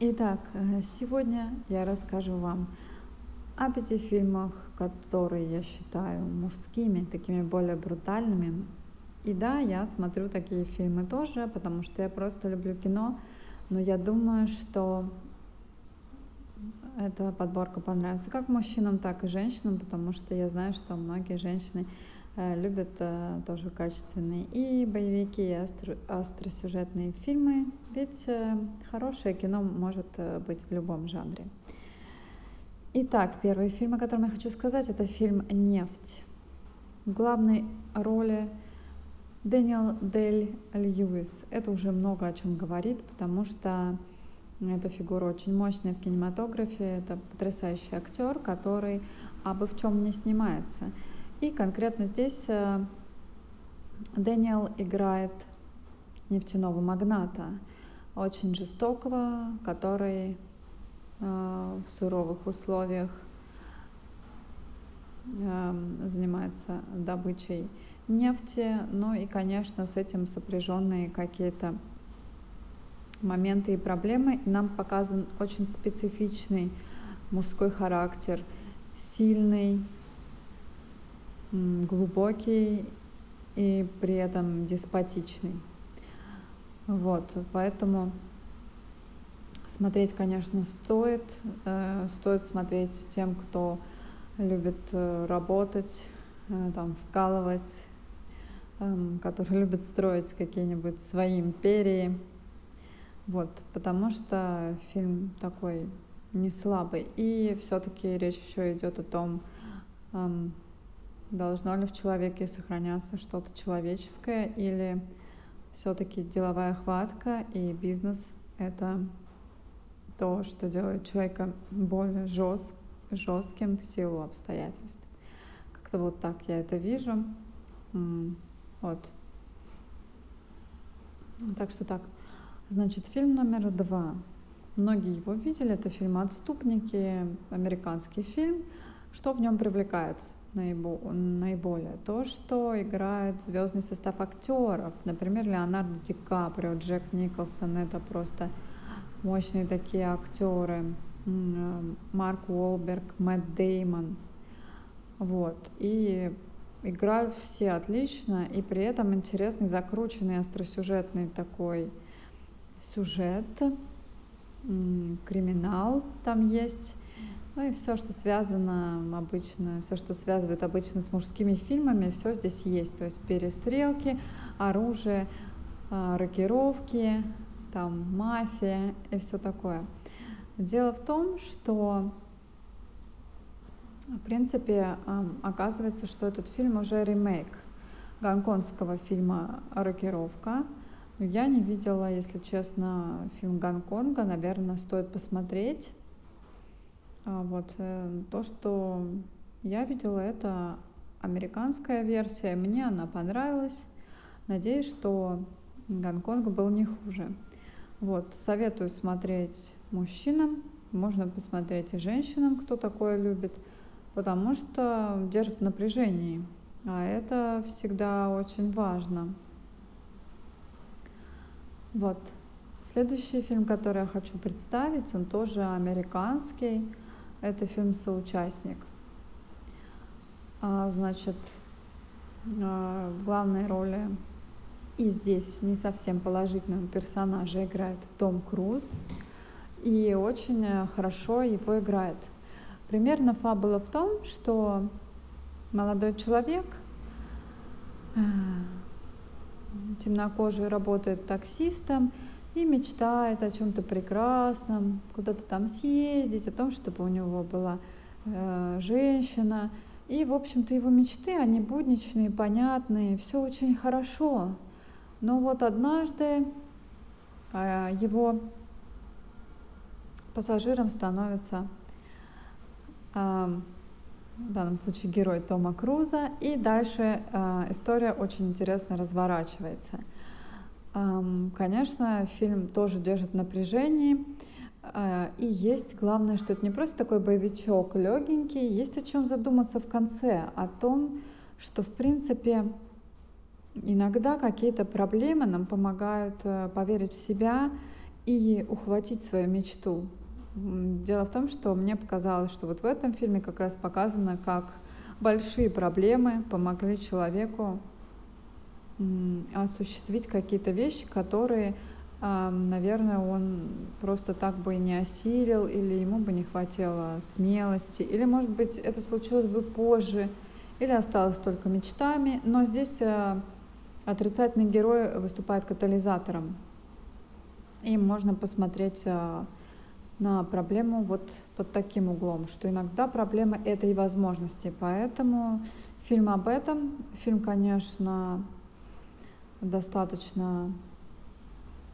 Итак, э, сегодня я расскажу вам о пяти фильмах, которые я считаю мужскими, такими более брутальными. И да, я смотрю такие фильмы тоже, потому что я просто люблю кино, но я думаю, что эта подборка понравится как мужчинам, так и женщинам, потому что я знаю, что многие женщины любят э, тоже качественные и боевики, и остро, остросюжетные фильмы, ведь э, хорошее кино может быть в любом жанре. Итак, первый фильм, о котором я хочу сказать, это фильм «Нефть». В главной роли Дэниел Дель Льюис. Это уже много о чем говорит, потому что эта фигура очень мощная в кинематографе. Это потрясающий актер, который абы в чем не снимается. И конкретно здесь э, Дэниел играет нефтяного магната, очень жестокого, который э, в суровых условиях э, занимается добычей нефти, ну и, конечно, с этим сопряженные какие-то моменты и проблемы. Нам показан очень специфичный мужской характер, сильный, глубокий и при этом деспотичный. Вот, поэтому смотреть, конечно, стоит. Э, стоит смотреть тем, кто любит э, работать, э, там, вкалывать, эм, который любит строить какие-нибудь свои империи. Вот, потому что фильм такой не слабый. И все-таки речь еще идет о том, эм, Должно ли в человеке сохраняться что-то человеческое или все-таки деловая хватка и бизнес — это то, что делает человека более жест, жестким в силу обстоятельств. Как-то вот так я это вижу. Вот. Так что так. Значит, фильм номер два. Многие его видели. Это фильм «Отступники», американский фильм. Что в нем привлекает? Наиболее. То, что играет звездный состав актеров, например, Леонардо Ди Каприо, Джек Николсон, это просто мощные такие актеры, Марк Уолберг, Мэтт Деймон, вот, и играют все отлично, и при этом интересный, закрученный, остросюжетный такой сюжет, криминал там есть, ну и все, что связано обычно, все, что связывает обычно с мужскими фильмами, все здесь есть. То есть перестрелки, оружие, а, рокировки, там мафия и все такое. Дело в том, что в принципе оказывается, что этот фильм уже ремейк гонконгского фильма «Рокировка». Я не видела, если честно, фильм Гонконга. Наверное, стоит посмотреть. А вот э, то, что я видела, это американская версия. Мне она понравилась. Надеюсь, что Гонконг был не хуже. Вот, советую смотреть мужчинам, можно посмотреть и женщинам, кто такое любит, потому что держит в напряжении, а это всегда очень важно. Вот. Следующий фильм, который я хочу представить, он тоже американский. Это фильм «Соучастник». А, значит, а, в главной роли и здесь не совсем положительного персонажа играет Том Круз. И очень хорошо его играет. Примерно фабула в том, что молодой человек, а, темнокожий, работает таксистом – и мечтает о чем-то прекрасном, куда-то там съездить, о том, чтобы у него была э, женщина. И, в общем-то, его мечты, они будничные, понятные, все очень хорошо. Но вот однажды э, его пассажиром становится э, в данном случае герой Тома Круза, и дальше э, история очень интересно разворачивается – Конечно, фильм тоже держит напряжение. А, и есть, главное, что это не просто такой боевичок легенький, есть о чем задуматься в конце, о том, что, в принципе, иногда какие-то проблемы нам помогают э, поверить в себя и ухватить свою мечту. Дело в том, что мне показалось, что вот в этом фильме как раз показано, как большие проблемы помогли человеку осуществить какие-то вещи, которые, наверное, он просто так бы не осилил, или ему бы не хватило смелости, или, может быть, это случилось бы позже, или осталось только мечтами. Но здесь а, отрицательный герой выступает катализатором. И можно посмотреть а, на проблему вот под таким углом, что иногда проблема — это и возможности. Поэтому фильм об этом. Фильм, конечно, достаточно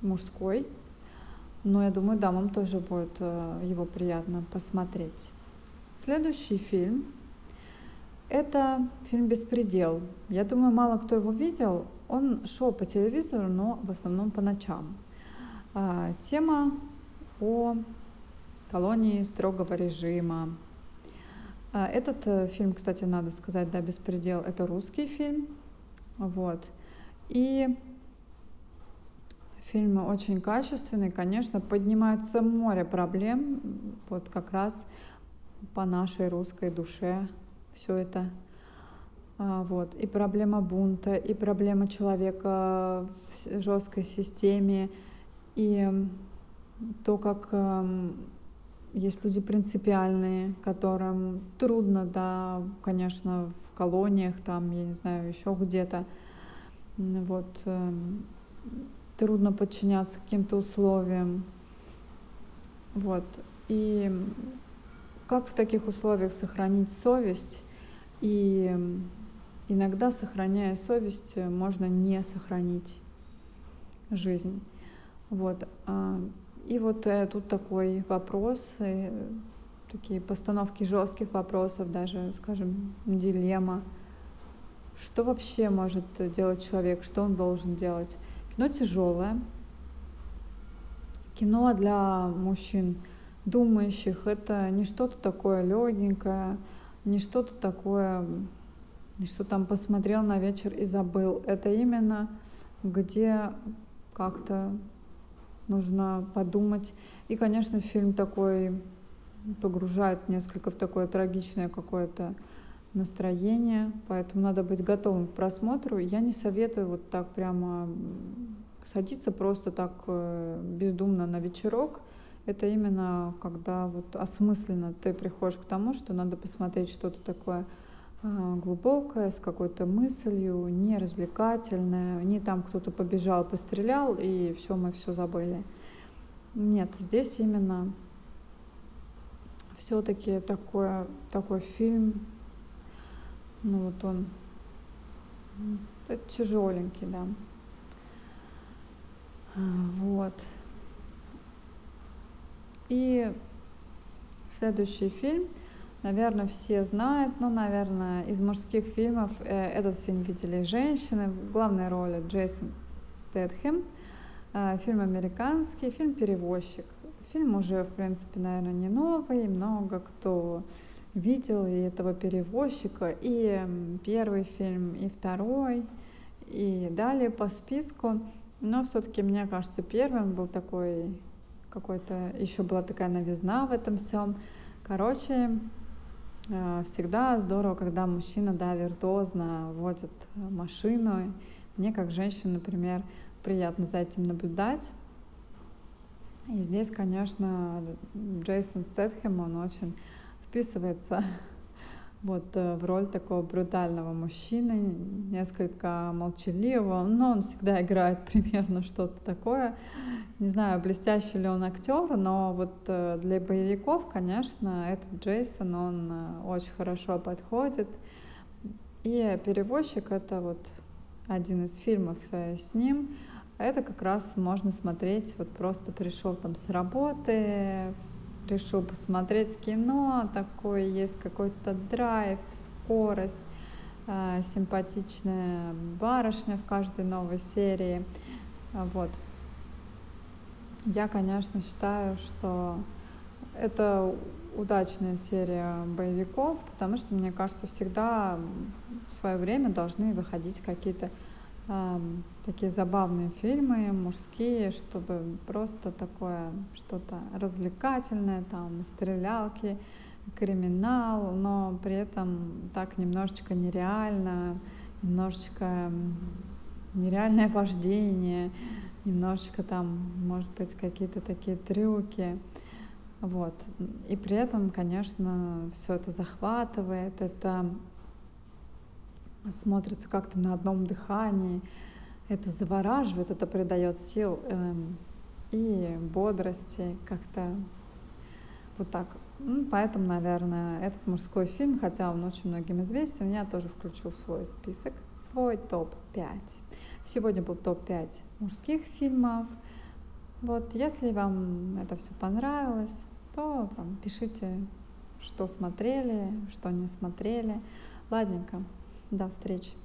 мужской, но я думаю, дамам тоже будет э, его приятно посмотреть. Следующий фильм — это фильм «Беспредел». Я думаю, мало кто его видел. Он шел по телевизору, но в основном по ночам. А, тема о колонии строгого режима. А, этот э, фильм, кстати, надо сказать, да, «Беспредел» — это русский фильм. Вот. И фильм очень качественный, конечно, поднимается море проблем, вот как раз по нашей русской душе все это. А, вот. И проблема бунта, и проблема человека в жесткой системе, и то, как эм, есть люди принципиальные, которым трудно, да, конечно, в колониях, там, я не знаю, еще где-то, вот, эм, трудно подчиняться каким-то условиям, вот, и как в таких условиях сохранить совесть, и иногда, сохраняя совесть, можно не сохранить жизнь, вот, а и вот э, тут такой вопрос, э, такие постановки жестких вопросов, даже, скажем, дилемма. Что вообще может делать человек, что он должен делать? Кино тяжелое. Кино для мужчин думающих это не что-то такое легенькое, не что-то такое, что там посмотрел на вечер и забыл. Это именно где как-то нужно подумать. И, конечно, фильм такой погружает несколько в такое трагичное какое-то настроение, поэтому надо быть готовым к просмотру. Я не советую вот так прямо садиться просто так э, бездумно на вечерок. Это именно когда вот осмысленно ты приходишь к тому, что надо посмотреть что-то такое а, глубокое, с какой-то мыслью, не развлекательное, не там кто-то побежал, пострелял, и все, мы все забыли. Нет, здесь именно все-таки такое, такой фильм, ну вот он тяжеленький, да. Вот. И следующий фильм — Наверное, все знают, но, наверное, из мужских фильмов э, этот фильм видели женщины. В главной роли Джейсон Стэтхэм. Э, фильм американский, фильм «Перевозчик». Фильм уже, в принципе, наверное, не новый. Много кто видел и этого перевозчика. И первый фильм, и второй, и далее по списку. Но все-таки, мне кажется, первым был такой какой-то, еще была такая новизна в этом всем. Короче, Э, всегда здорово, когда мужчина, да, виртуозно водит машину. Мне, как женщине, например, приятно за этим наблюдать. И здесь, конечно, Джейсон Стэтхэм, он очень вписывается вот э, в роль такого брутального мужчины, несколько молчаливого, но он всегда играет примерно что-то такое. Не знаю, блестящий ли он актер, но вот э, для боевиков, конечно, этот Джейсон, он э, очень хорошо подходит. И «Перевозчик» — это вот один из фильмов с ним. Это как раз можно смотреть, вот просто пришел там с работы, решил посмотреть кино, такой есть какой-то драйв, скорость, симпатичная барышня в каждой новой серии. Вот. Я, конечно, считаю, что это удачная серия боевиков, потому что, мне кажется, всегда в свое время должны выходить какие-то такие забавные фильмы мужские, чтобы просто такое что-то развлекательное, там стрелялки, криминал, но при этом так немножечко нереально, немножечко нереальное вождение, немножечко там, может быть, какие-то такие трюки. Вот. И при этом, конечно, все это захватывает, это смотрится как-то на одном дыхании, это завораживает, это придает сил эм, и бодрости как-то вот так. Ну, поэтому, наверное, этот мужской фильм, хотя он очень многим известен, я тоже включу в свой список, свой топ-5. Сегодня был топ-5 мужских фильмов. Вот, если вам это все понравилось, то там, пишите, что смотрели, что не смотрели. Ладненько, до встречи.